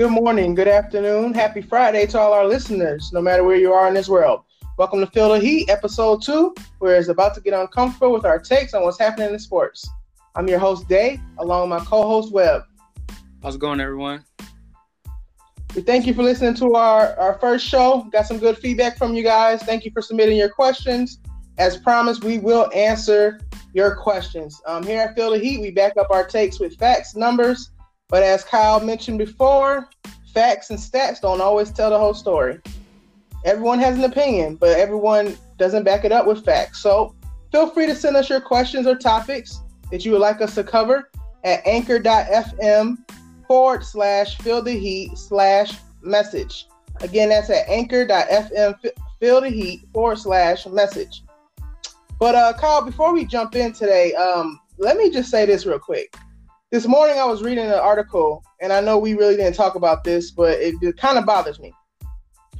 Good morning, good afternoon, happy Friday to all our listeners, no matter where you are in this world. Welcome to Feel the Heat, episode two, where it's about to get uncomfortable with our takes on what's happening in sports. I'm your host, Day, along with my co host, Webb. How's it going, everyone? We thank you for listening to our, our first show. Got some good feedback from you guys. Thank you for submitting your questions. As promised, we will answer your questions. Um, here at Feel the Heat, we back up our takes with facts, numbers, but as Kyle mentioned before, facts and stats don't always tell the whole story. Everyone has an opinion, but everyone doesn't back it up with facts. So feel free to send us your questions or topics that you would like us to cover at anchor.fm forward slash feel the heat slash message. Again, that's at anchor.fm feel the heat forward slash message. But uh Kyle, before we jump in today, um, let me just say this real quick this morning I was reading an article, and I know we really didn't talk about this, but it, it kind of bothers me.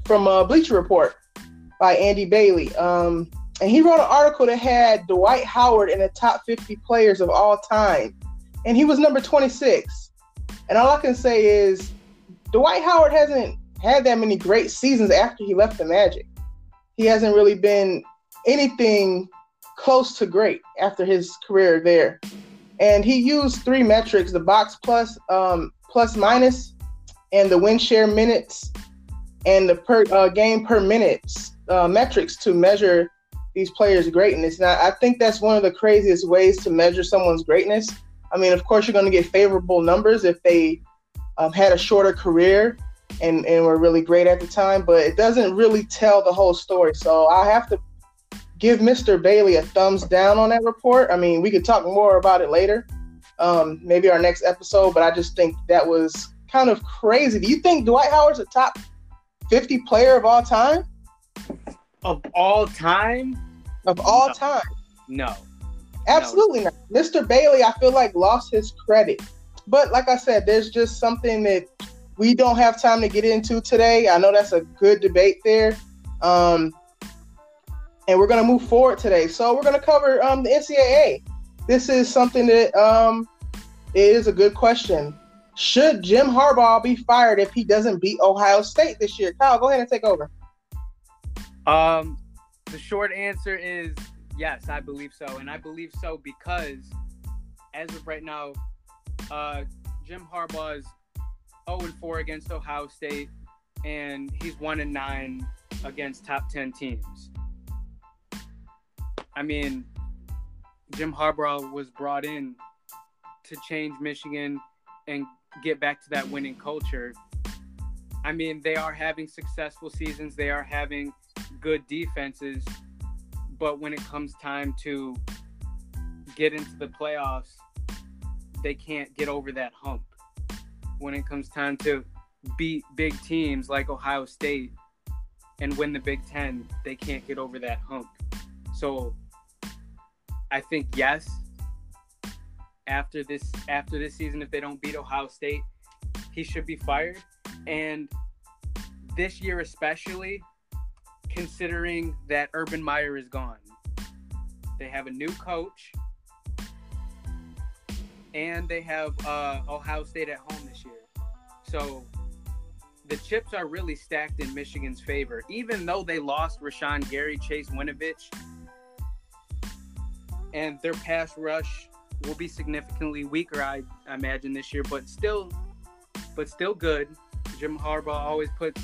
From a Bleacher Report by Andy Bailey. Um, and he wrote an article that had Dwight Howard in the top 50 players of all time. And he was number 26. And all I can say is Dwight Howard hasn't had that many great seasons after he left the Magic. He hasn't really been anything close to great after his career there and he used three metrics: the box plus, um, plus minus, and the win share minutes, and the per uh, game per minutes uh, metrics to measure these players' greatness. Now, I think that's one of the craziest ways to measure someone's greatness. I mean, of course, you're going to get favorable numbers if they um, had a shorter career and, and were really great at the time, but it doesn't really tell the whole story. So I have to give Mr. Bailey a thumbs down on that report. I mean, we could talk more about it later, um, maybe our next episode, but I just think that was kind of crazy. Do you think Dwight Howard's a top 50 player of all time? Of all time? Of all no. time? No. Absolutely no. not. Mr. Bailey, I feel like lost his credit. But like I said, there's just something that we don't have time to get into today. I know that's a good debate there. Um, and we're going to move forward today. So we're going to cover um, the NCAA. This is something that um, is a good question. Should Jim Harbaugh be fired if he doesn't beat Ohio State this year? Kyle, go ahead and take over. Um, the short answer is yes, I believe so, and I believe so because as of right now, uh, Jim Harbaugh is 0 and 4 against Ohio State, and he's 1 and 9 against top 10 teams. I mean, Jim Harbaugh was brought in to change Michigan and get back to that winning culture. I mean, they are having successful seasons, they are having good defenses, but when it comes time to get into the playoffs, they can't get over that hump. When it comes time to beat big teams like Ohio State and win the Big Ten, they can't get over that hump. So I think yes. After this after this season, if they don't beat Ohio State, he should be fired. And this year especially, considering that Urban Meyer is gone. They have a new coach and they have uh, Ohio State at home this year. So the chips are really stacked in Michigan's favor. Even though they lost Rashan Gary, Chase Winovich, and their pass rush will be significantly weaker, I, I imagine this year, but still, but still good. Jim Harbaugh always puts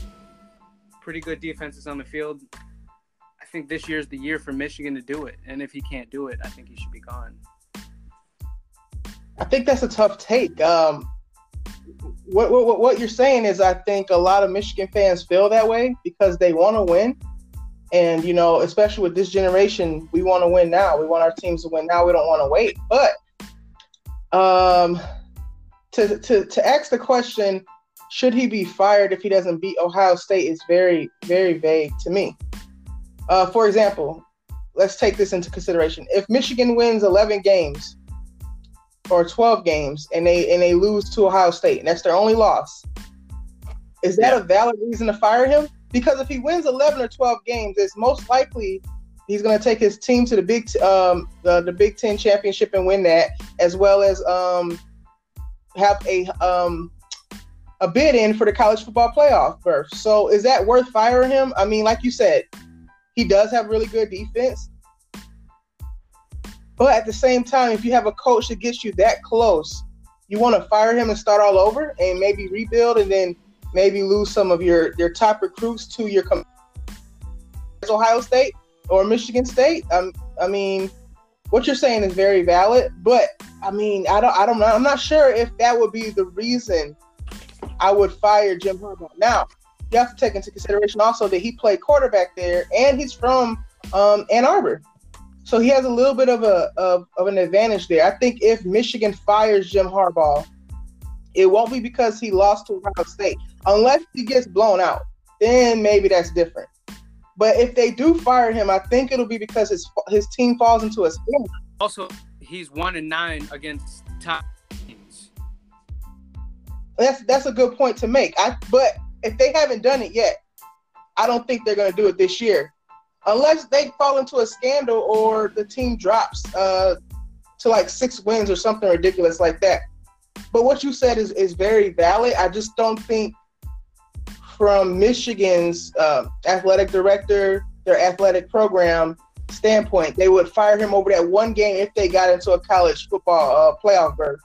pretty good defenses on the field. I think this year's the year for Michigan to do it, and if he can't do it, I think he should be gone. I think that's a tough take. Um, what, what what you're saying is, I think a lot of Michigan fans feel that way because they want to win, and you know, especially with this generation, we want to win now. We want our teams to win now. We don't want to wait. But um, to to to ask the question, should he be fired if he doesn't beat Ohio State? Is very very vague to me. Uh, for example, let's take this into consideration. If Michigan wins 11 games or 12 games and they and they lose to Ohio State, and that's their only loss, is that yeah. a valid reason to fire him? Because if he wins 11 or 12 games, it's most likely he's going to take his team to the big um, the, the Big Ten championship and win that, as well as um, have a um, a bid in for the college football playoff berth. So is that worth firing him? I mean, like you said, he does have really good defense. But at the same time, if you have a coach that gets you that close, you want to fire him and start all over and maybe rebuild and then maybe lose some of your your top recruits to your com- Ohio State or Michigan State. Um, I mean, what you're saying is very valid, but I mean, I don't, I don't know. I'm not sure if that would be the reason I would fire Jim Harbaugh. Now, you have to take into consideration also that he played quarterback there, and he's from um, Ann Arbor, so he has a little bit of a of, of an advantage there. I think if Michigan fires Jim Harbaugh, it won't be because he lost to Ohio State, unless he gets blown out. Then maybe that's different. But if they do fire him, I think it'll be because his his team falls into a spin. Also, he's one and nine against top teams. That's that's a good point to make. I but if they haven't done it yet, I don't think they're going to do it this year, unless they fall into a scandal or the team drops uh, to like six wins or something ridiculous like that. But what you said is is very valid. I just don't think from Michigan's uh, athletic director, their athletic program standpoint, they would fire him over that one game if they got into a college football uh, playoff berth.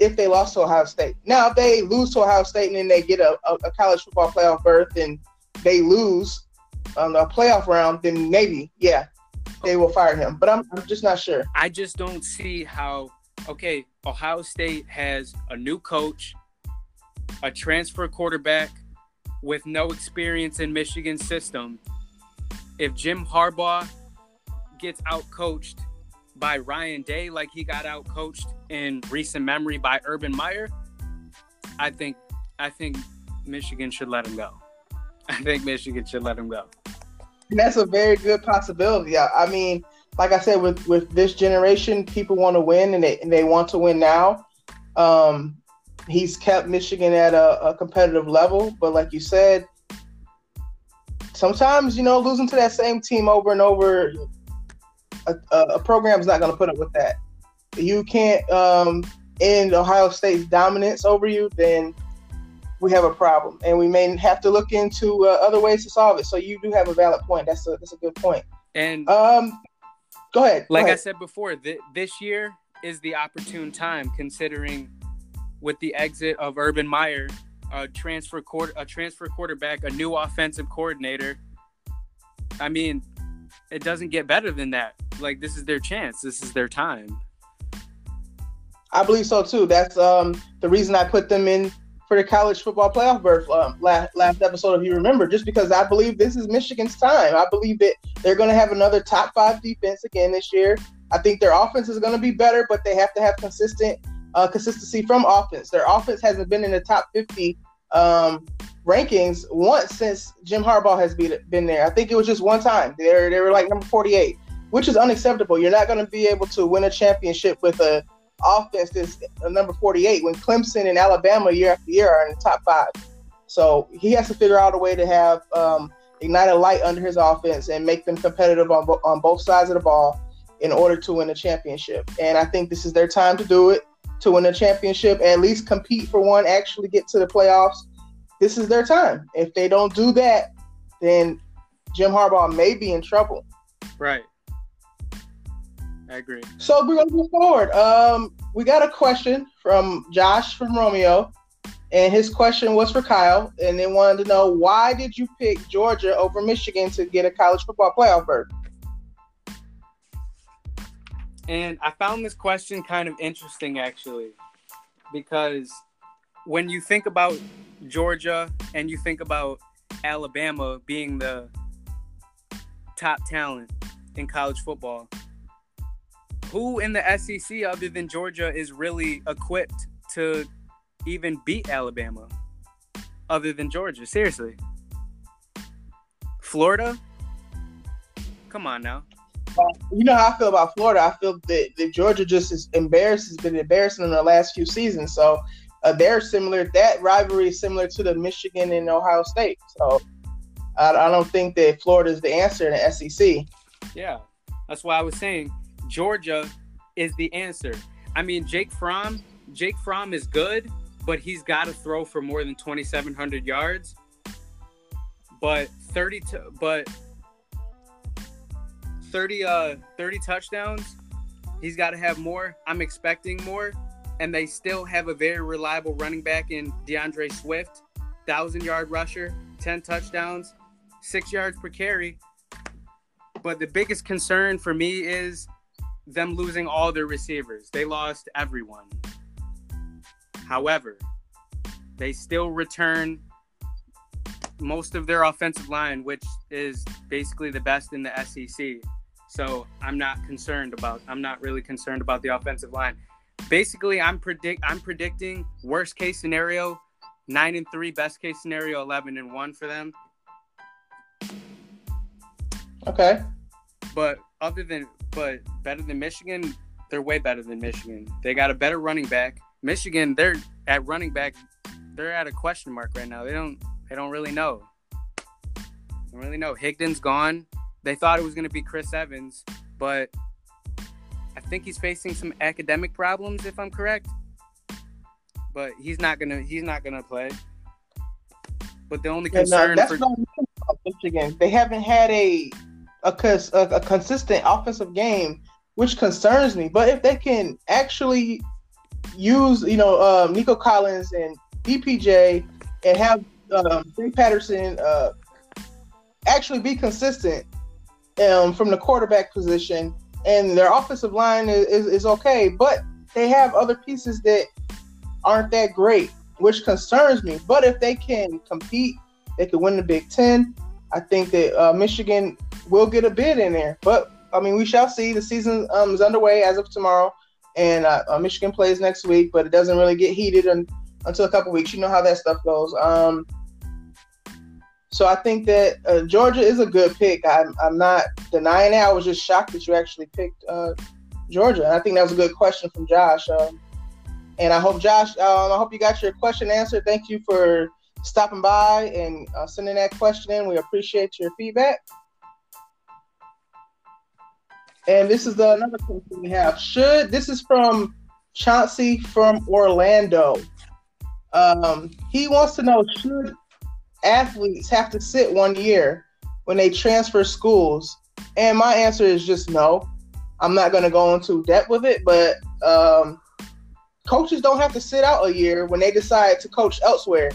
If they lost to Ohio State, now if they lose to Ohio State and then they get a, a, a college football playoff berth and they lose on the playoff round, then maybe yeah, they will fire him. But I'm, I'm just not sure. I just don't see how. Okay, Ohio State has a new coach, a transfer quarterback with no experience in Michigan's system. If Jim Harbaugh gets outcoached by Ryan Day like he got outcoached in recent memory by Urban Meyer, I think I think Michigan should let him go. I think Michigan should let him go. And that's a very good possibility. I, I mean, like I said, with with this generation, people want to win and they and they want to win now. Um, he's kept Michigan at a, a, competitive level, but like you said, sometimes you know losing to that same team over and over, a, a program is not going to put up with that. You can't um, end Ohio State's dominance over you, then we have a problem, and we may have to look into uh, other ways to solve it. So you do have a valid point. That's a that's a good point. And um, go ahead. Like go ahead. I said before, th- this year is the opportune time, considering with the exit of Urban Meyer, a transfer a transfer quarterback, a new offensive coordinator. I mean, it doesn't get better than that. Like this is their chance. This is their time. I believe so too. That's um the reason I put them in for the college football playoff berth um, last, last episode, if you remember, just because I believe this is Michigan's time. I believe that they're going to have another top five defense again this year. I think their offense is going to be better, but they have to have consistent uh, consistency from offense. Their offense hasn't been in the top 50 um, rankings once since Jim Harbaugh has been, been there. I think it was just one time. They were, they were like number 48, which is unacceptable. You're not going to be able to win a championship with a offense that's number 48 when Clemson and Alabama year after year are in the top five. So he has to figure out a way to have um, ignite a light under his offense and make them competitive on, bo- on both sides of the ball in order to win a championship. And I think this is their time to do it, to win a championship, at least compete for one, actually get to the playoffs. This is their time. If they don't do that, then Jim Harbaugh may be in trouble. Right. I agree. So we're gonna move forward. Um, we got a question from Josh from Romeo, and his question was for Kyle, and they wanted to know why did you pick Georgia over Michigan to get a college football playoff berth? And I found this question kind of interesting actually, because when you think about Georgia and you think about Alabama being the top talent in college football, who in the SEC other than Georgia is really equipped to even beat Alabama other than Georgia? Seriously. Florida? Come on now. You know how I feel about Florida. I feel that, that Georgia just is embarrassed, has been embarrassing in the last few seasons. So uh, they're similar. That rivalry is similar to the Michigan and Ohio State. So I, I don't think that Florida is the answer in the SEC. Yeah, that's why I was saying Georgia is the answer. I mean, Jake Fromm, Jake Fromm is good, but he's got to throw for more than 2,700 yards. But 30 to, but 30 uh 30 touchdowns. He's got to have more. I'm expecting more, and they still have a very reliable running back in D'Andre Swift, thousand yard rusher, 10 touchdowns, six yards per carry. But the biggest concern for me is them losing all their receivers. They lost everyone. However, they still return most of their offensive line, which is basically the best in the SEC. So I'm not concerned about. I'm not really concerned about the offensive line. Basically, I'm predict. I'm predicting worst case scenario, nine and three. Best case scenario, eleven and one for them. Okay. But other than, but better than Michigan, they're way better than Michigan. They got a better running back. Michigan, they're at running back, they're at a question mark right now. They don't, they don't really know. They don't really know. Higdon's gone. They thought it was going to be Chris Evans, but I think he's facing some academic problems, if I'm correct. But he's not gonna, he's not gonna play. But the only concern that's for Michigan, they haven't had a a, a, a consistent offensive game, which concerns me. But if they can actually use, you know, um, Nico Collins and DPJ and have um, Shea Patterson uh, actually be consistent um, from the quarterback position, and their offensive line is, is, is okay, but they have other pieces that aren't that great, which concerns me. But if they can compete, they could win the Big Ten. I think that uh, Michigan will get a bid in there. But I mean, we shall see. The season um, is underway as of tomorrow, and uh, uh, Michigan plays next week, but it doesn't really get heated un- until a couple weeks. You know how that stuff goes. Um, so I think that uh, Georgia is a good pick. I'm, I'm not denying it. I was just shocked that you actually picked uh, Georgia. And I think that was a good question from Josh. Um, and I hope Josh, um, I hope you got your question answered. Thank you for stopping by and uh, sending that question in. We appreciate your feedback. And this is the another question we have. Should this is from Chauncey from Orlando. Um, he wants to know should athletes have to sit one year when they transfer schools? And my answer is just no. I'm not going to go into depth with it, but um, coaches don't have to sit out a year when they decide to coach elsewhere,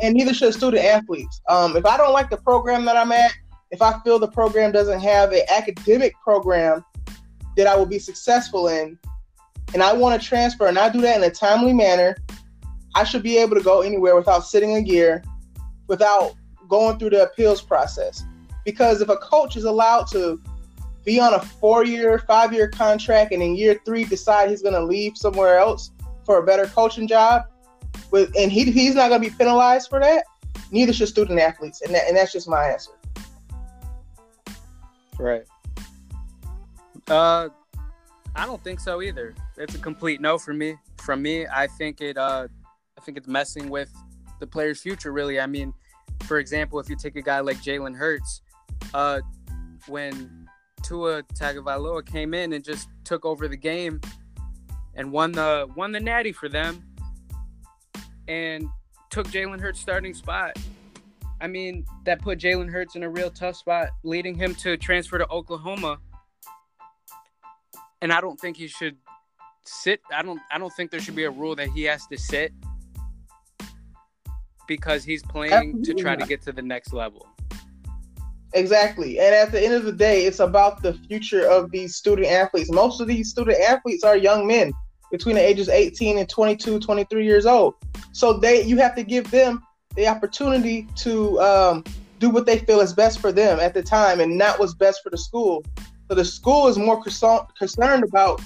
and neither should student athletes. Um, if I don't like the program that I'm at, if I feel the program doesn't have an academic program that I will be successful in, and I want to transfer and I do that in a timely manner, I should be able to go anywhere without sitting a year, without going through the appeals process. Because if a coach is allowed to be on a four year, five year contract and in year three decide he's going to leave somewhere else for a better coaching job, with and he, he's not going to be penalized for that, neither should student athletes. And, that, and that's just my answer. Right. Uh, I don't think so either. It's a complete no for me. From me, I think it. Uh, I think it's messing with the player's future. Really, I mean, for example, if you take a guy like Jalen Hurts, uh, when Tua Tagovailoa came in and just took over the game and won the won the Natty for them, and took Jalen Hurts' starting spot. I mean, that put Jalen Hurts in a real tough spot, leading him to transfer to Oklahoma. And I don't think he should sit. I don't. I don't think there should be a rule that he has to sit because he's playing Absolutely to try to get to the next level. Exactly. And at the end of the day, it's about the future of these student athletes. Most of these student athletes are young men between the ages 18 and 22, 23 years old. So they you have to give them the opportunity to um, do what they feel is best for them at the time and not what's best for the school. So the school is more concerned about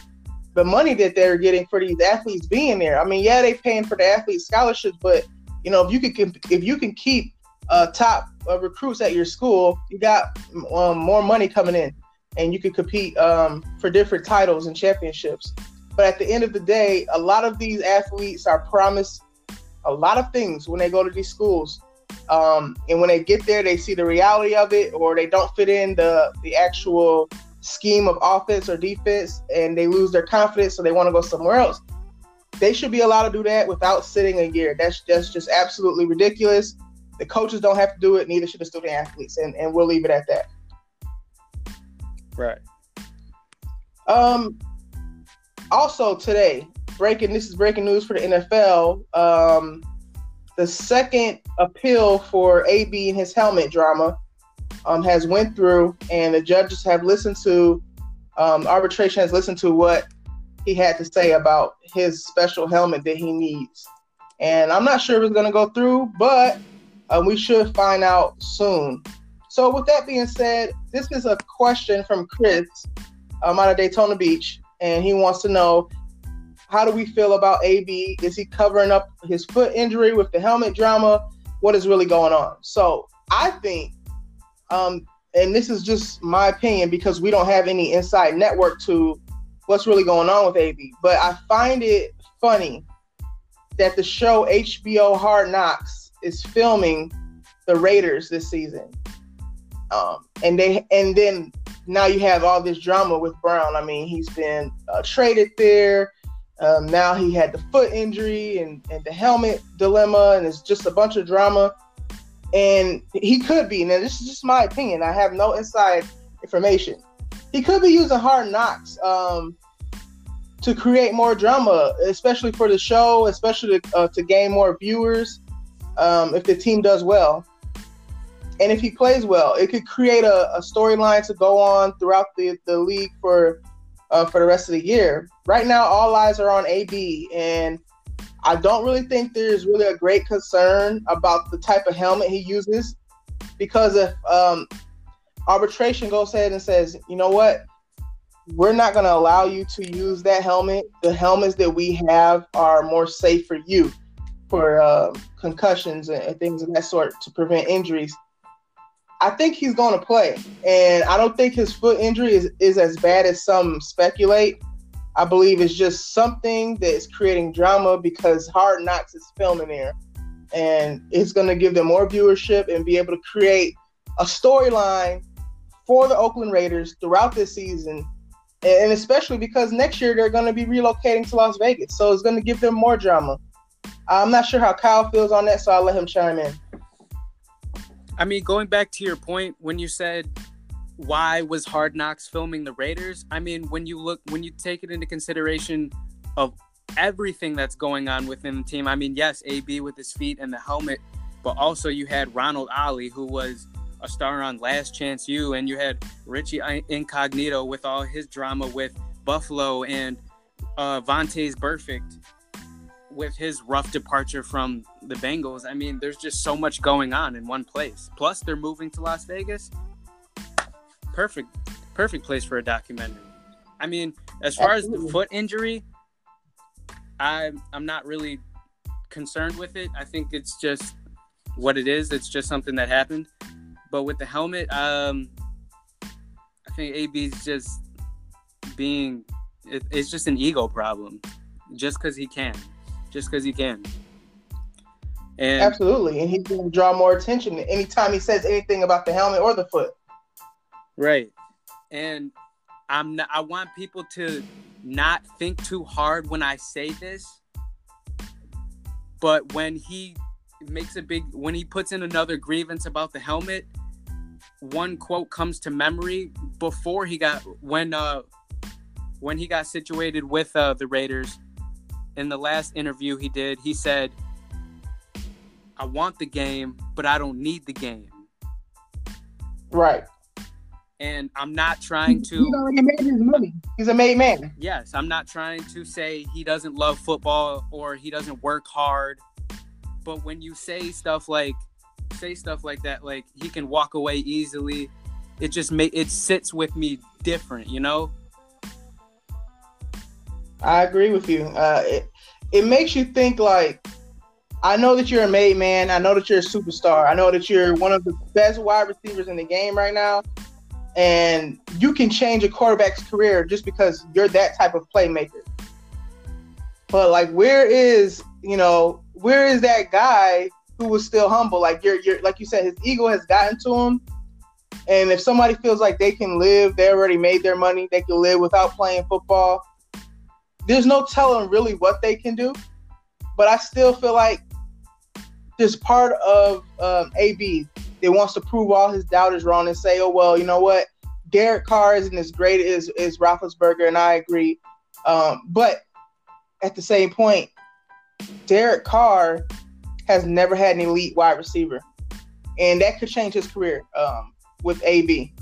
the money that they're getting for these athletes being there. I mean, yeah, they paying for the athlete scholarships, but you know, if you can if you can keep uh, top uh, recruits at your school, you got um, more money coming in, and you can compete um, for different titles and championships. But at the end of the day, a lot of these athletes are promised a lot of things when they go to these schools. Um, and when they get there, they see the reality of it, or they don't fit in the the actual scheme of offense or defense, and they lose their confidence, so they want to go somewhere else. They should be allowed to do that without sitting a year. That's that's just absolutely ridiculous. The coaches don't have to do it, neither should the student athletes, and, and we'll leave it at that. Right. Um. Also today, breaking. This is breaking news for the NFL. Um, the second appeal for AB and his helmet drama um, has went through, and the judges have listened to. Um, arbitration has listened to what he had to say about his special helmet that he needs. And I'm not sure if it's going to go through, but uh, we should find out soon. So, with that being said, this is a question from Chris um, out of Daytona Beach, and he wants to know how do we feel about AB? Is he covering up his foot injury with the helmet drama? What is really going on? So, I think, um, and this is just my opinion because we don't have any inside network to what's really going on with AB. But I find it funny that the show HBO Hard Knocks is filming the Raiders this season. Um, and they and then now you have all this drama with Brown. I mean, he's been uh, traded there. Um, now he had the foot injury and, and the helmet dilemma, and it's just a bunch of drama. And he could be. Now, this is just my opinion. I have no inside information he could be using hard knocks um, to create more drama, especially for the show, especially to, uh, to gain more viewers. Um, if the team does well, and if he plays well, it could create a, a storyline to go on throughout the, the league for uh, for the rest of the year. Right now, all eyes are on AB, and I don't really think there's really a great concern about the type of helmet he uses because if um, arbitration goes ahead and says, you know what, we're not going to allow you to use that helmet. The helmets that we have are more safe for you for uh, concussions and things of that sort to prevent injuries. I think he's going to play, and I don't think his foot injury is, is as bad as some speculate. I believe it's just something that is creating drama because Hard Knocks is filming there, and it's going to give them more viewership and be able to create a storyline for the Oakland Raiders throughout this season, and especially because next year they're going to be relocating to Las Vegas, so it's going to give them more drama. I'm not sure how Kyle feels on that, so I'll let him chime in. I mean, going back to your point when you said why was Hard Knocks filming the Raiders? I mean, when you look when you take it into consideration of everything that's going on within the team. I mean, yes, AB with his feet and the helmet, but also you had Ronald Ollie who was a star on Last Chance U, and you had Richie Incognito with all his drama with Buffalo and uh, Vontaze Burfict with his rough departure from the Bengals. I mean, there's just so much going on in one place. Plus, they're moving to Las Vegas. Perfect, perfect place for a documentary. I mean, as far Absolutely. as the foot injury, I'm I'm not really concerned with it. I think it's just what it is. It's just something that happened. But with the helmet, um, I think AB's just being it, it's just an ego problem, just because he can, just because he can. And absolutely, and he's going to draw more attention anytime he says anything about the helmet or the foot. Right, and I'm not, I want people to not think too hard when I say this, but when he makes a big when he puts in another grievance about the helmet one quote comes to memory before he got when uh when he got situated with uh the Raiders in the last interview he did he said I want the game but I don't need the game right and I'm not trying to. He's already made his money. He's a made man. Yes, I'm not trying to say he doesn't love football or he doesn't work hard but when you say stuff like say stuff like that, like he can walk away easily, it just make it sits with me different, you know. I agree with you. Uh, it it makes you think like I know that you're a made man. I know that you're a superstar. I know that you're one of the best wide receivers in the game right now. And you can change a quarterback's career just because you're that type of playmaker. But like where is, you know, where is that guy who was still humble? Like you're, you're like you said, his ego has gotten to him. And if somebody feels like they can live, they already made their money, they can live without playing football. there's no telling really what they can do. But I still feel like there's part of um, AB that wants to prove all his doubters wrong and say, oh well, you know what, Derek Carr isn't as great as as Roethlisberger, and I agree. Um, but at the same point, Derek Carr has never had an elite wide receiver, and that could change his career um, with AB.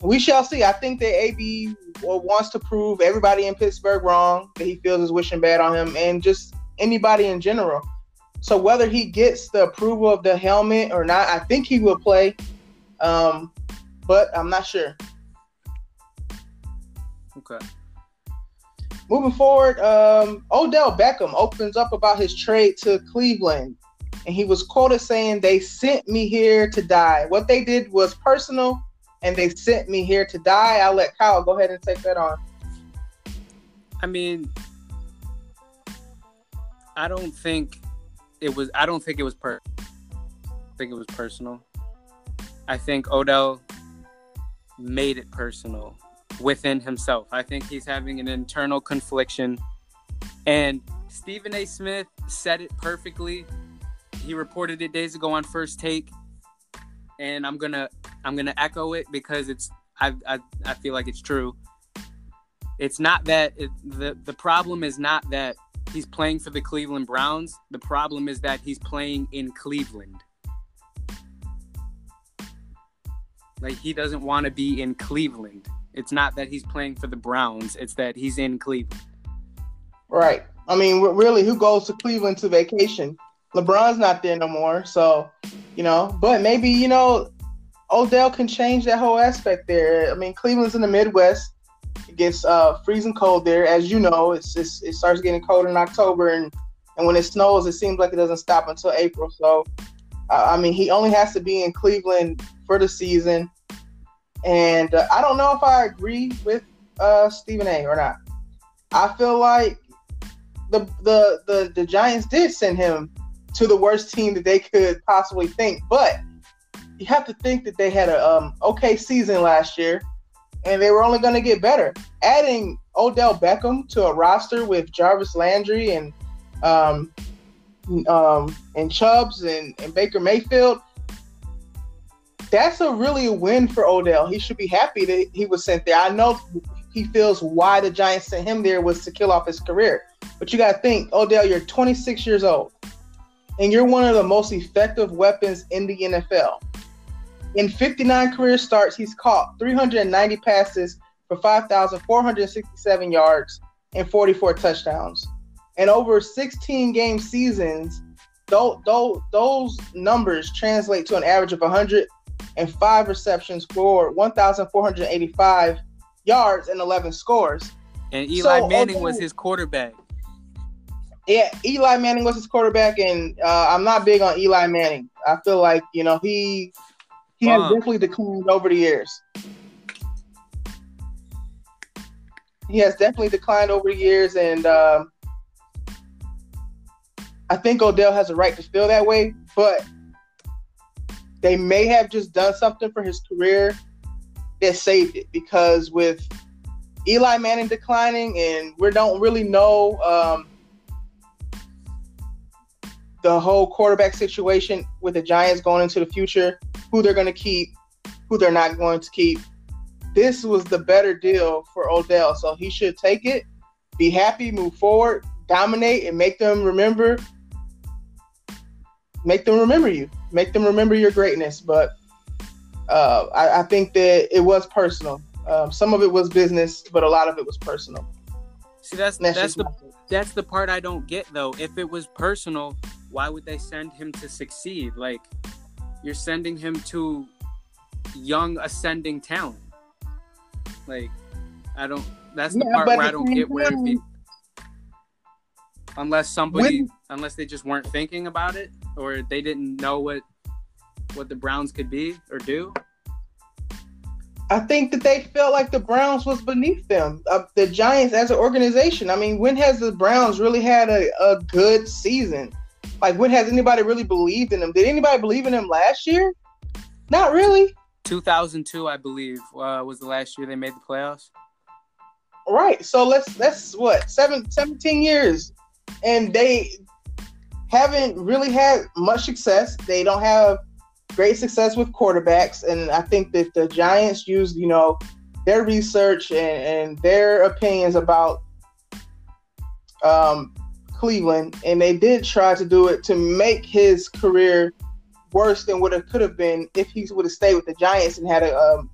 We shall see. I think that AB wants to prove everybody in Pittsburgh wrong that he feels is wishing bad on him, and just anybody in general. So whether he gets the approval of the helmet or not, I think he will play, um, but I'm not sure. Okay. Moving forward, um, Odell Beckham opens up about his trade to Cleveland, and he was quoted saying, "They sent me here to die. What they did was personal, and they sent me here to die." I'll let Kyle go ahead and take that on. I mean, I don't think it was. I don't think it was per. I think it was personal. I think Odell made it personal within himself. I think he's having an internal confliction. And Stephen A. Smith said it perfectly. He reported it days ago on First Take, and I'm gonna I'm gonna echo it because it's I I, I feel like it's true. It's not that it, the the problem is not that he's playing for the Cleveland Browns. The problem is that he's playing in Cleveland. Like he doesn't want to be in Cleveland. It's not that he's playing for the Browns, it's that he's in Cleveland. Right. I mean, really, who goes to Cleveland to vacation? LeBron's not there no more. So, you know, but maybe, you know, Odell can change that whole aspect there. I mean, Cleveland's in the Midwest. It gets uh, freezing cold there. As you know, it's, it's it starts getting cold in October. And, and when it snows, it seems like it doesn't stop until April. So, uh, I mean, he only has to be in Cleveland for the season. And uh, I don't know if I agree with uh, Stephen A. or not. I feel like the, the the the Giants did send him to the worst team that they could possibly think, but you have to think that they had a um, okay season last year, and they were only going to get better. Adding Odell Beckham to a roster with Jarvis Landry and um, um, and Chubbs and, and Baker Mayfield, that's a really a win for Odell. He should be happy that he was sent there. I know he feels why the Giants sent him there was to kill off his career. But you got to think, Odell, you're 26 years old, and you're one of the most effective weapons in the NFL. In 59 career starts, he's caught 390 passes for 5,467 yards and 44 touchdowns. And over 16 game seasons, those, those, those numbers translate to an average of 100 and five receptions for 1,485 yards and 11 scores. And Eli so, Manning was his quarterback. Yeah, Eli Manning was his quarterback, and uh, I'm not big on Eli Manning. I feel like you know he he has definitely declined over the years. He has definitely declined over the years, and um, I think Odell has a right to feel that way. But they may have just done something for his career that saved it because with Eli Manning declining and we don't really know um, the whole quarterback situation with the Giants going into the future, who they're going to keep, who they're not going to keep. This was the better deal for Odell, so he should take it, be happy, move forward, dominate, and make them remember make them remember you, make them remember your greatness. But uh, I, I, think that it was personal. Um, some of it was business, but a lot of it was personal. See, that's that's, that's the that's the part I don't get though. If it was personal, why would they send him to succeed? Like you're sending him to young ascending talent. Like I don't. That's the yeah, part where I don't get where it unless somebody when, unless they just weren't thinking about it or they didn't know what what the Browns could be or do? I think that they felt like the Browns was beneath them. Uh, the Giants as an organization. I mean, when has the Browns really had a, a good season? Like, when has anybody really believed in them? Did anybody believe in them last year? Not really. 2002, I believe, uh, was the last year they made the playoffs. Right. So let's let's what seven, 17 years, and they haven't really had much success. They don't have great success with quarterbacks, and I think that the Giants used you know their research and, and their opinions about um, Cleveland, and they did try to do it to make his career worse than what it could have been if he would have stayed with the Giants and had a um,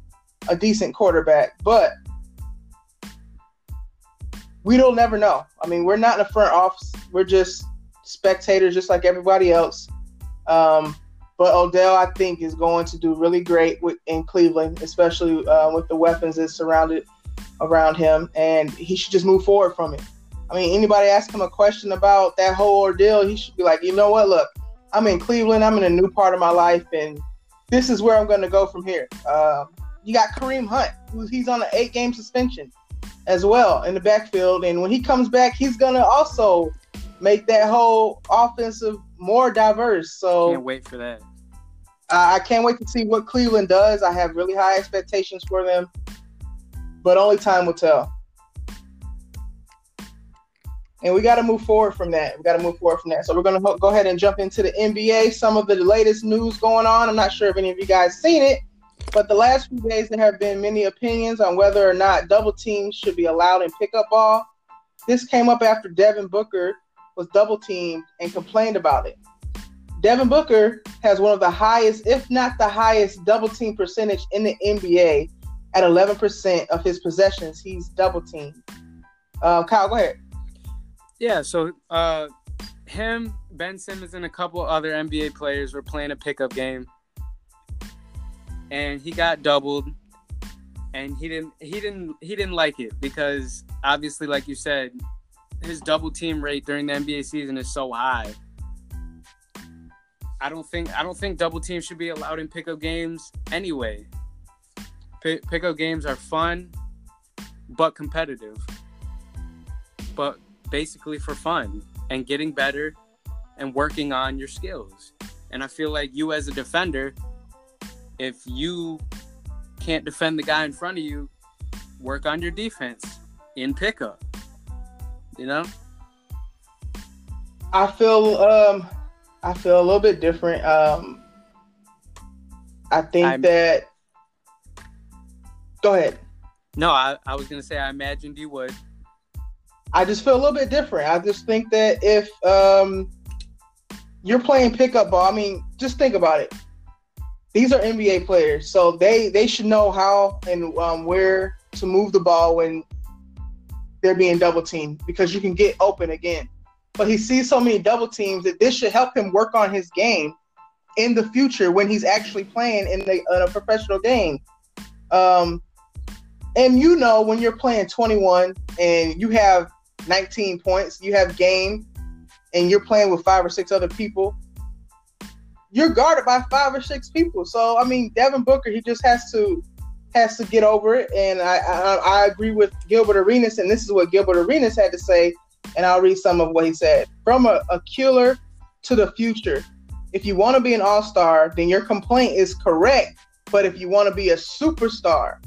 a decent quarterback. But we don't never know. I mean, we're not in the front office. We're just spectators, just like everybody else. Um, but Odell, I think, is going to do really great with, in Cleveland, especially uh, with the weapons that surrounded around him, and he should just move forward from it. I mean, anybody ask him a question about that whole ordeal, he should be like, you know what? Look, I'm in Cleveland. I'm in a new part of my life, and this is where I'm going to go from here. Uh, you got Kareem Hunt, who he's on an eight-game suspension as well in the backfield, and when he comes back, he's going to also make that whole offensive more diverse. So can't wait for that. I can't wait to see what Cleveland does. I have really high expectations for them, but only time will tell and we got to move forward from that. We got to move forward from that. So we're going to go ahead and jump into the NBA. Some of the latest news going on. I'm not sure if any of you guys seen it, but the last few days there have been many opinions on whether or not double teams should be allowed in pickup ball. This came up after Devin Booker was double teamed and complained about it. Devin Booker has one of the highest, if not the highest, double team percentage in the NBA at 11% of his possessions. He's double teamed. Uh, Kyle, go ahead. Yeah, so uh, him, Ben Simmons, and a couple other NBA players were playing a pickup game, and he got doubled, and he didn't he didn't he didn't like it because obviously, like you said, his double team rate during the NBA season is so high. I don't think I don't think double teams should be allowed in pickup games anyway. P- pickup games are fun, but competitive. But basically for fun and getting better and working on your skills. And I feel like you as a defender, if you can't defend the guy in front of you, work on your defense in pickup. You know? I feel um I feel a little bit different. Um I think I'm, that go ahead. No, I, I was gonna say I imagined you would. I just feel a little bit different. I just think that if um, you're playing pickup ball, I mean, just think about it. These are NBA players, so they they should know how and um, where to move the ball when they're being double teamed because you can get open again. But he sees so many double teams that this should help him work on his game in the future when he's actually playing in, the, in a professional game. Um, and you know when you're playing 21 and you have 19 points, you have game, and you're playing with five or six other people, you're guarded by five or six people. So I mean, Devin Booker, he just has to has to get over it. And I I, I agree with Gilbert Arenas, and this is what Gilbert Arenas had to say. And I'll read some of what he said. From a, a killer to the future. If you want to be an all-star, then your complaint is correct. But if you want to be a superstar,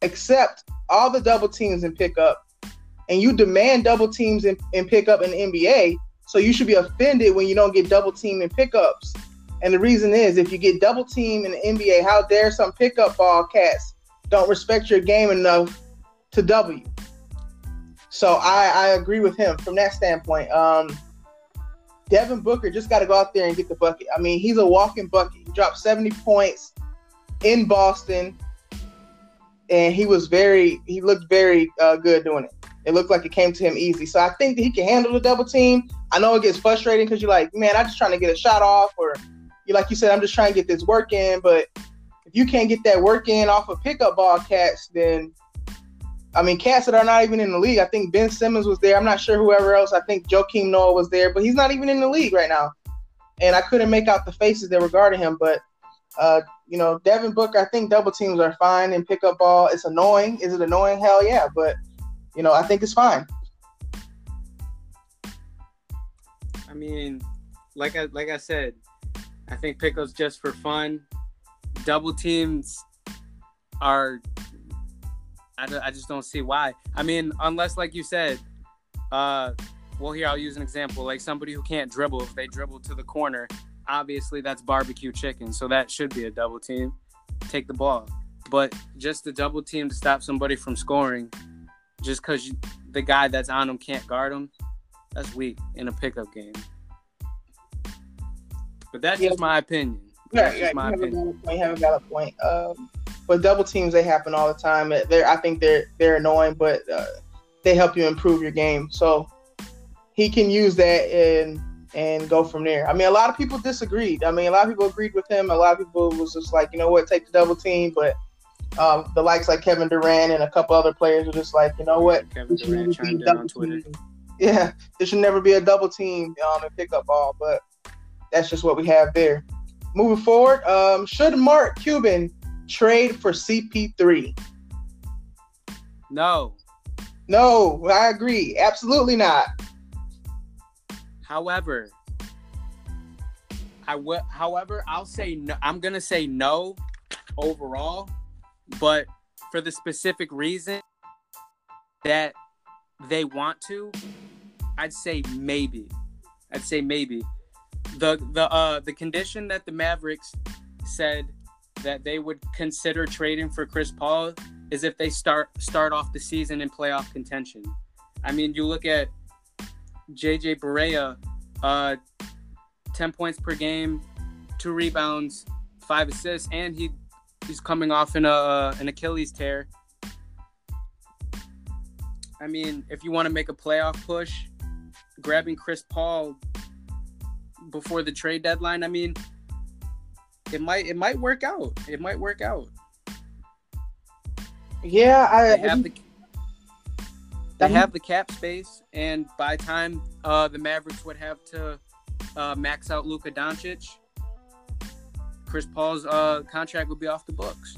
accept all the double teams and pick up and you demand double teams and, and pick up in the NBA, so you should be offended when you don't get double team and pickups. And the reason is if you get double team in the NBA, how dare some pickup ball cats don't respect your game enough to W. So I, I agree with him from that standpoint. Um, Devin Booker just got to go out there and get the bucket. I mean, he's a walking bucket. He dropped 70 points in Boston, and he was very, he looked very uh, good doing it. It looked like it came to him easy. So I think that he can handle the double team. I know it gets frustrating because you're like, man, I'm just trying to get a shot off, or you like you said, I'm just trying to get this work in. But if you can't get that work in off of pickup ball cats, then I mean, cats that are not even in the league. I think Ben Simmons was there. I'm not sure whoever else. I think Joakim Noah was there, but he's not even in the league right now. And I couldn't make out the faces that were guarding him. But uh, you know, Devin Booker, I think double teams are fine in pickup ball. It's annoying. Is it annoying? Hell yeah. But you know, I think it's fine. I mean, like I like I said, I think pickups just for fun. Double teams are I, I just don't see why. I mean, unless like you said, uh, well here I'll use an example like somebody who can't dribble. If they dribble to the corner, obviously that's barbecue chicken, so that should be a double team. Take the ball, but just the double team to stop somebody from scoring, just because the guy that's on them can't guard them, that's weak in a pickup game. But that's yeah. just my opinion. Yeah, my you, opinion. Have you have a valid point. Um, but double teams they happen all the time. They're, I think they're they're annoying, but uh, they help you improve your game. So he can use that and and go from there. I mean, a lot of people disagreed. I mean, a lot of people agreed with him. A lot of people was just like, you know what, take the double team. But um, the likes like Kevin Durant and a couple other players were just like, you know what, Kevin Durant chimed in on Twitter. Team. Yeah, there should never be a double team um, and pick up ball. But that's just what we have there. Moving forward, um, should Mark Cuban trade for CP3? No. No, I agree. Absolutely not. However, I will. However, I'll say no. I'm gonna say no overall, but for the specific reason that they want to, I'd say maybe. I'd say maybe the the uh the condition that the Mavericks said that they would consider trading for Chris Paul is if they start start off the season in playoff contention. I mean, you look at JJ Barea, uh, ten points per game, two rebounds, five assists, and he he's coming off in a uh, an Achilles tear. I mean, if you want to make a playoff push, grabbing Chris Paul before the trade deadline, I mean, it might it might work out. It might work out. Yeah, I they have the they have the cap space, and by time uh, the Mavericks would have to uh, max out Luka Doncic, Chris Paul's uh, contract would be off the books.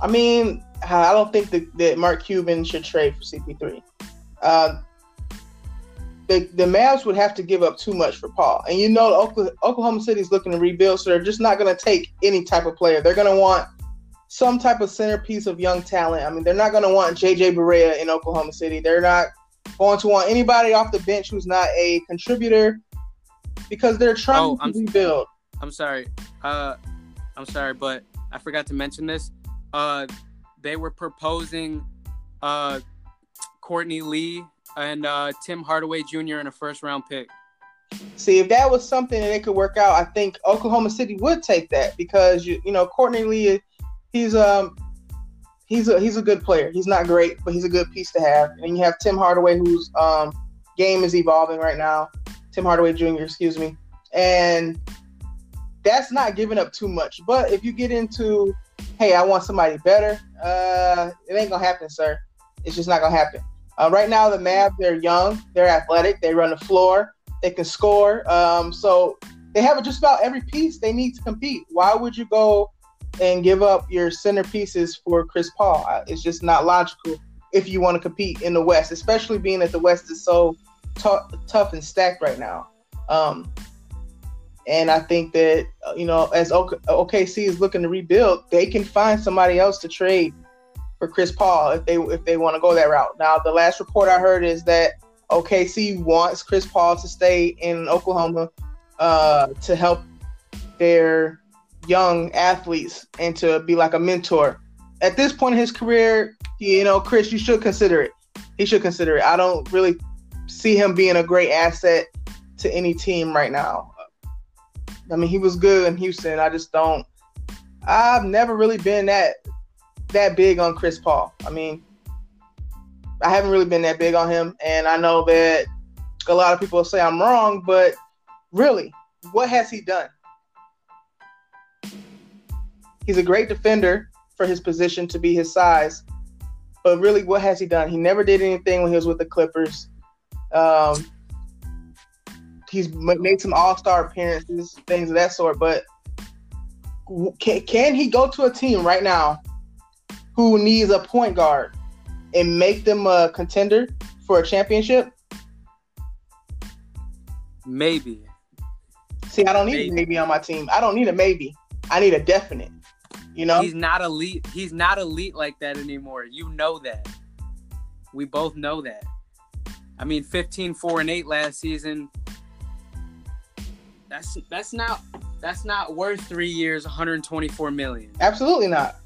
I mean, I don't think that, that Mark Cuban should trade for CP3. Uh, the, the Mavs would have to give up too much for Paul. And you know, Oklahoma City's looking to rebuild, so they're just not going to take any type of player. They're going to want some type of centerpiece of young talent. I mean, they're not going to want JJ Barea in Oklahoma City. They're not going to want anybody off the bench who's not a contributor because they're trying oh, to I'm, rebuild. I'm sorry. Uh, I'm sorry, but I forgot to mention this. Uh, they were proposing uh, Courtney Lee and uh, Tim Hardaway Jr. in a first round pick. See, if that was something that they could work out, I think Oklahoma City would take that because you you know Courtney Lee, he's um he's a he's a good player. He's not great, but he's a good piece to have. And you have Tim Hardaway, whose um game is evolving right now. Tim Hardaway Jr. Excuse me, and that's not giving up too much. But if you get into, hey, I want somebody better, uh, it ain't gonna happen, sir. It's just not gonna happen. Uh, right now, the Mavs, they're young, they're athletic, they run the floor, they can score. Um, so they have just about every piece they need to compete. Why would you go and give up your centerpieces for Chris Paul? It's just not logical if you want to compete in the West, especially being that the West is so t- tough and stacked right now. Um, and I think that you know, as OKC is looking to rebuild, they can find somebody else to trade for Chris Paul if they if they want to go that route. Now, the last report I heard is that OKC wants Chris Paul to stay in Oklahoma uh, to help their young athletes and to be like a mentor. At this point in his career, you know, Chris, you should consider it. He should consider it. I don't really see him being a great asset to any team right now. I mean, he was good in Houston. I just don't. I've never really been that that big on Chris Paul. I mean, I haven't really been that big on him, and I know that a lot of people say I'm wrong, but really, what has he done? He's a great defender for his position to be his size, but really, what has he done? He never did anything when he was with the Clippers. Um, he's made some All Star appearances, things of that sort, but can, can he go to a team right now who needs a point guard and make them a contender for a championship? Maybe. See, I don't need maybe. a maybe on my team. I don't need a maybe. I need a definite. You know, he's not elite. He's not elite like that anymore. You know that. We both know that. I mean, 15, 4, and 8 last season. That's that's not that's not worth three years, 124 million. Absolutely not.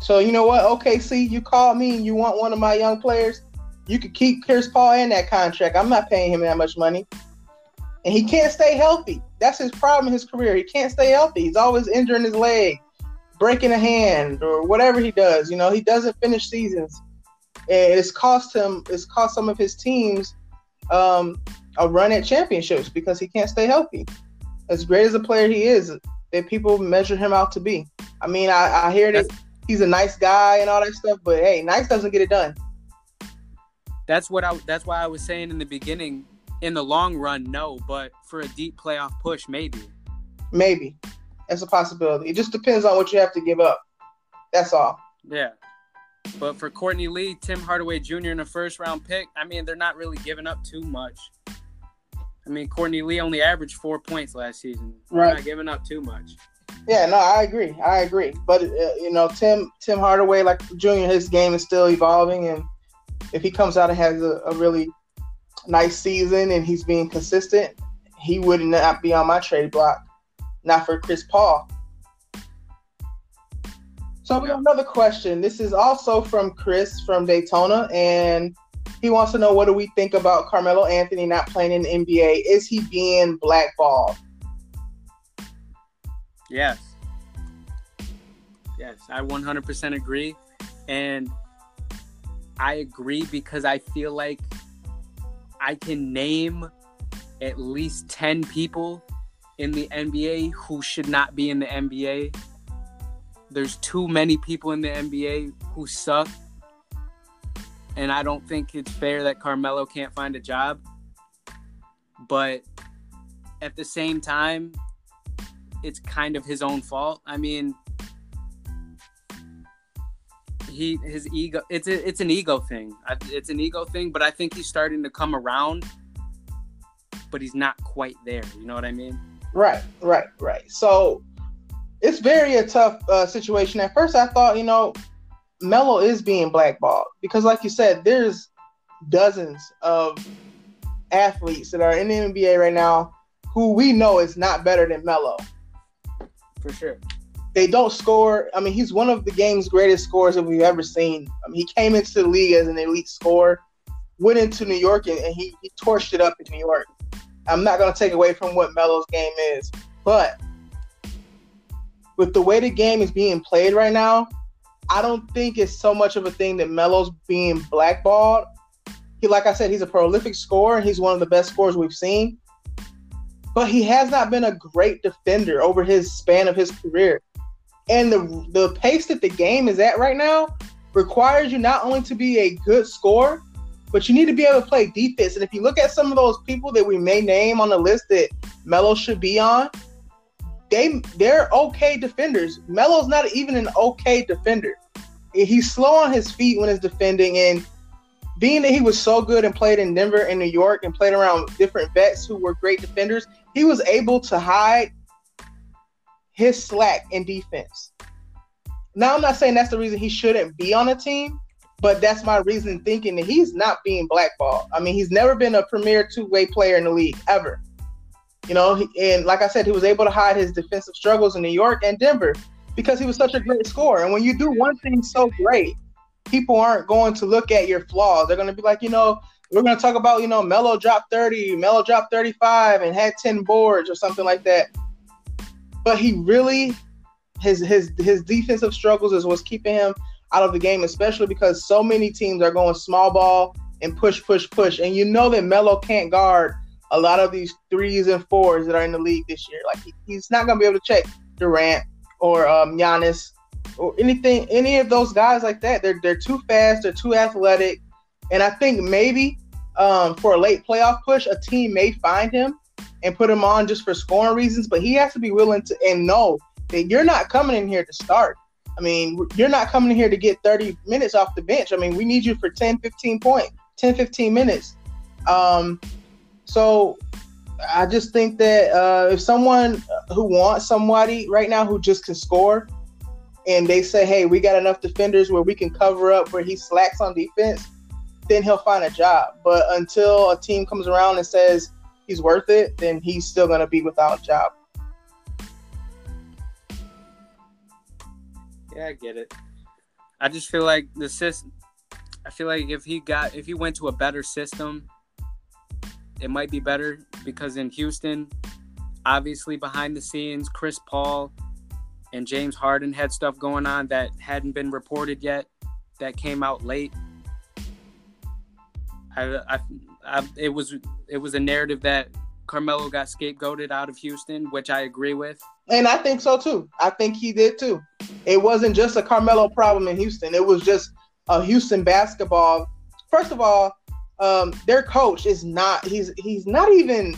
So you know what? OKC, you call me and you want one of my young players. You could keep Chris Paul in that contract. I'm not paying him that much money. And he can't stay healthy. That's his problem in his career. He can't stay healthy. He's always injuring his leg, breaking a hand, or whatever he does. You know, he doesn't finish seasons. And it's cost him, it's cost some of his teams um, a run at championships because he can't stay healthy. As great as a player he is, that people measure him out to be. I mean, I, I hear that he's a nice guy and all that stuff, but hey, nice doesn't get it done. That's what I. That's why I was saying in the beginning. In the long run, no, but for a deep playoff push, maybe. Maybe, that's a possibility. It just depends on what you have to give up. That's all. Yeah. But for Courtney Lee, Tim Hardaway Jr. in a first round pick, I mean, they're not really giving up too much. I mean, Courtney Lee only averaged four points last season. Right. They're not giving up too much. Yeah, no, I agree. I agree. But uh, you know, Tim Tim Hardaway, like Junior, his game is still evolving, and if he comes out and has a, a really nice season and he's being consistent, he would not be on my trade block. Not for Chris Paul. So we have another question. This is also from Chris from Daytona, and he wants to know what do we think about Carmelo Anthony not playing in the NBA? Is he being blackballed? Yes. Yes, I 100% agree. And I agree because I feel like I can name at least 10 people in the NBA who should not be in the NBA. There's too many people in the NBA who suck. And I don't think it's fair that Carmelo can't find a job. But at the same time, it's kind of his own fault. I mean, he his ego it's a, it's an ego thing. It's an ego thing, but I think he's starting to come around, but he's not quite there. You know what I mean? Right, right, right. So it's very a tough uh, situation. At first, I thought you know Melo is being blackballed because, like you said, there's dozens of athletes that are in the NBA right now who we know is not better than Melo. For sure they don't score. I mean, he's one of the game's greatest scorers that we've ever seen. I mean, he came into the league as an elite scorer, went into New York, and, and he, he torched it up in New York. I'm not going to take away from what Melo's game is, but with the way the game is being played right now, I don't think it's so much of a thing that Melo's being blackballed. He, like I said, he's a prolific scorer. He's one of the best scorers we've seen, but he has not been a great defender over his span of his career. And the the pace that the game is at right now requires you not only to be a good scorer, but you need to be able to play defense. And if you look at some of those people that we may name on the list that Melo should be on, they they're okay defenders. Melo's not even an okay defender. He's slow on his feet when he's defending, and being that he was so good and played in Denver and New York and played around different vets who were great defenders, he was able to hide his slack in defense. Now, I'm not saying that's the reason he shouldn't be on a team, but that's my reason thinking that he's not being blackballed. I mean, he's never been a premier two way player in the league ever. You know, and like I said, he was able to hide his defensive struggles in New York and Denver because he was such a great scorer. And when you do one thing so great, people aren't going to look at your flaws. They're going to be like, you know, we're going to talk about, you know, Melo dropped 30, Melo dropped 35 and had 10 boards or something like that but he really his his his defensive struggles is what's keeping him out of the game, especially because so many teams are going small ball and push, push, push. And you know that Melo can't guard a lot of these threes and fours that are in the league this year. Like he, he's not gonna be able to check Durant or um, Giannis or anything, any of those guys like that. They're they're too fast, they're too athletic, and I think maybe um, for a late playoff push, a team may find him and put him on just for scoring reasons, but he has to be willing to and know that you're not coming in here to start. I mean, you're not coming in here to get 30 minutes off the bench. I mean, we need you for 10, 15 point, 10, 15 minutes. Um, so I just think that uh, if someone who wants somebody right now who just can score, and they say, hey, we got enough defenders where we can cover up where he slacks on defense, then he'll find a job. But until a team comes around and says he's worth it, then he's still going to be without a job. Yeah, I get it. I just feel like the system. I feel like if he got if he went to a better system, it might be better because in Houston, obviously behind the scenes, Chris Paul and James Harden had stuff going on that hadn't been reported yet, that came out late. I, I, I, it was it was a narrative that Carmelo got scapegoated out of Houston, which I agree with. And I think so too. I think he did too. It wasn't just a Carmelo problem in Houston. It was just a Houston basketball. First of all, um, their coach is not. He's he's not even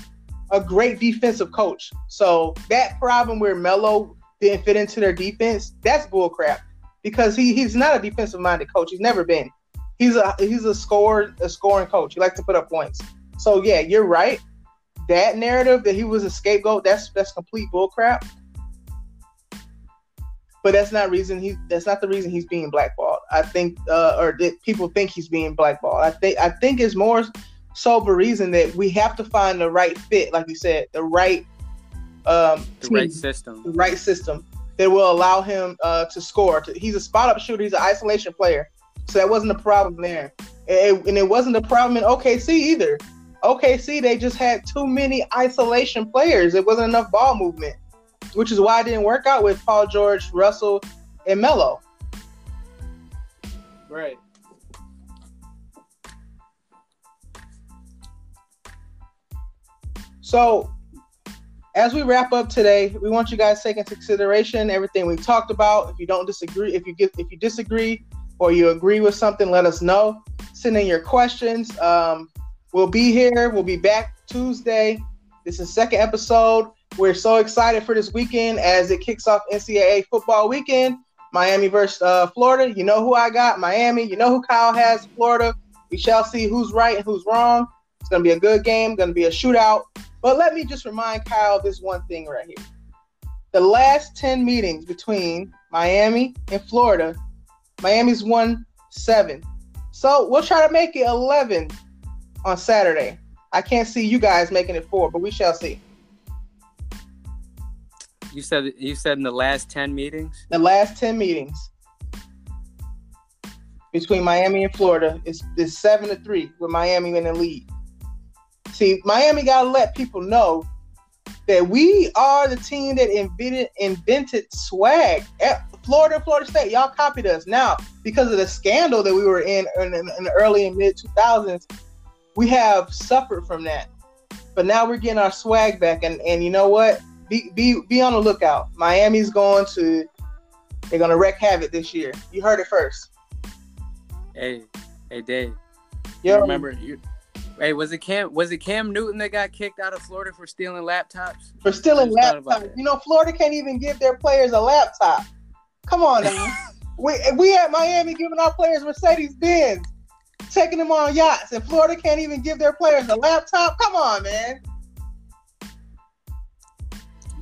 a great defensive coach. So that problem where Melo didn't fit into their defense, that's bullcrap. Because he he's not a defensive minded coach. He's never been. He's a he's a score a scoring coach. He likes to put up points. So yeah, you're right. That narrative that he was a scapegoat, that's that's complete bullcrap. But that's not reason he that's not the reason he's being blackballed. I think uh, or that people think he's being blackballed. I think I think it's more so for reason that we have to find the right fit, like you said, the right um, the team, right system, the right system that will allow him uh, to score. He's a spot up shooter. He's an isolation player, so that wasn't a problem there. It, and it wasn't a problem in OKC either. OKC they just had too many isolation players. It wasn't enough ball movement, which is why it didn't work out with Paul George, Russell, and Melo. Right. So, as we wrap up today, we want you guys to take into consideration everything we talked about. If you don't disagree, if you get, if you disagree or you agree with something, let us know. Send in your questions. Um, we'll be here. We'll be back Tuesday. This is second episode. We're so excited for this weekend as it kicks off NCAA football weekend. Miami versus uh, Florida. You know who I got? Miami. You know who Kyle has? Florida. We shall see who's right and who's wrong. It's going to be a good game. Going to be a shootout. But let me just remind Kyle this one thing right here. The last 10 meetings between Miami and Florida, Miami's won seven. So we'll try to make it 11 on Saturday. I can't see you guys making it four, but we shall see. You said you said in the last 10 meetings? The last 10 meetings between Miami and Florida is, is seven to three with Miami in the lead. See, Miami got to let people know that we are the team that invented invented swag. Eh, Florida, Florida State, y'all copied us. Now, because of the scandal that we were in in, in the early and mid 2000s, we have suffered from that. But now we're getting our swag back, and and you know what? Be be be on the lookout. Miami's going to they're going to wreak havoc this year. You heard it first. Hey, hey, Dave. You remember you Hey, was it Cam? Was it Cam Newton that got kicked out of Florida for stealing laptops? For stealing laptops, you know, Florida can't even give their players a laptop. Come on, now. we we at Miami giving our players Mercedes Benz, taking them on yachts, and Florida can't even give their players a laptop. Come on, man.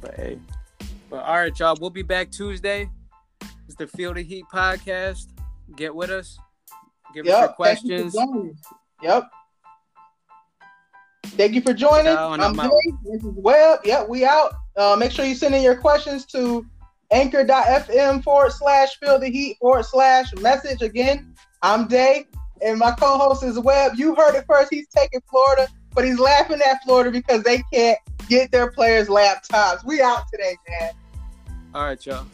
But hey, but all right, y'all. We'll be back Tuesday. It's the Feel the Heat podcast. Get with us. Give yep, us your questions. Yep. Thank you for joining. I'm, I'm This is Webb. Yep, we out. Uh, make sure you send in your questions to anchor.fm forward slash feel the heat forward slash message. Again, I'm Dave, and my co host is Webb. You heard it first. He's taking Florida, but he's laughing at Florida because they can't get their players laptops. We out today, man. All right, y'all.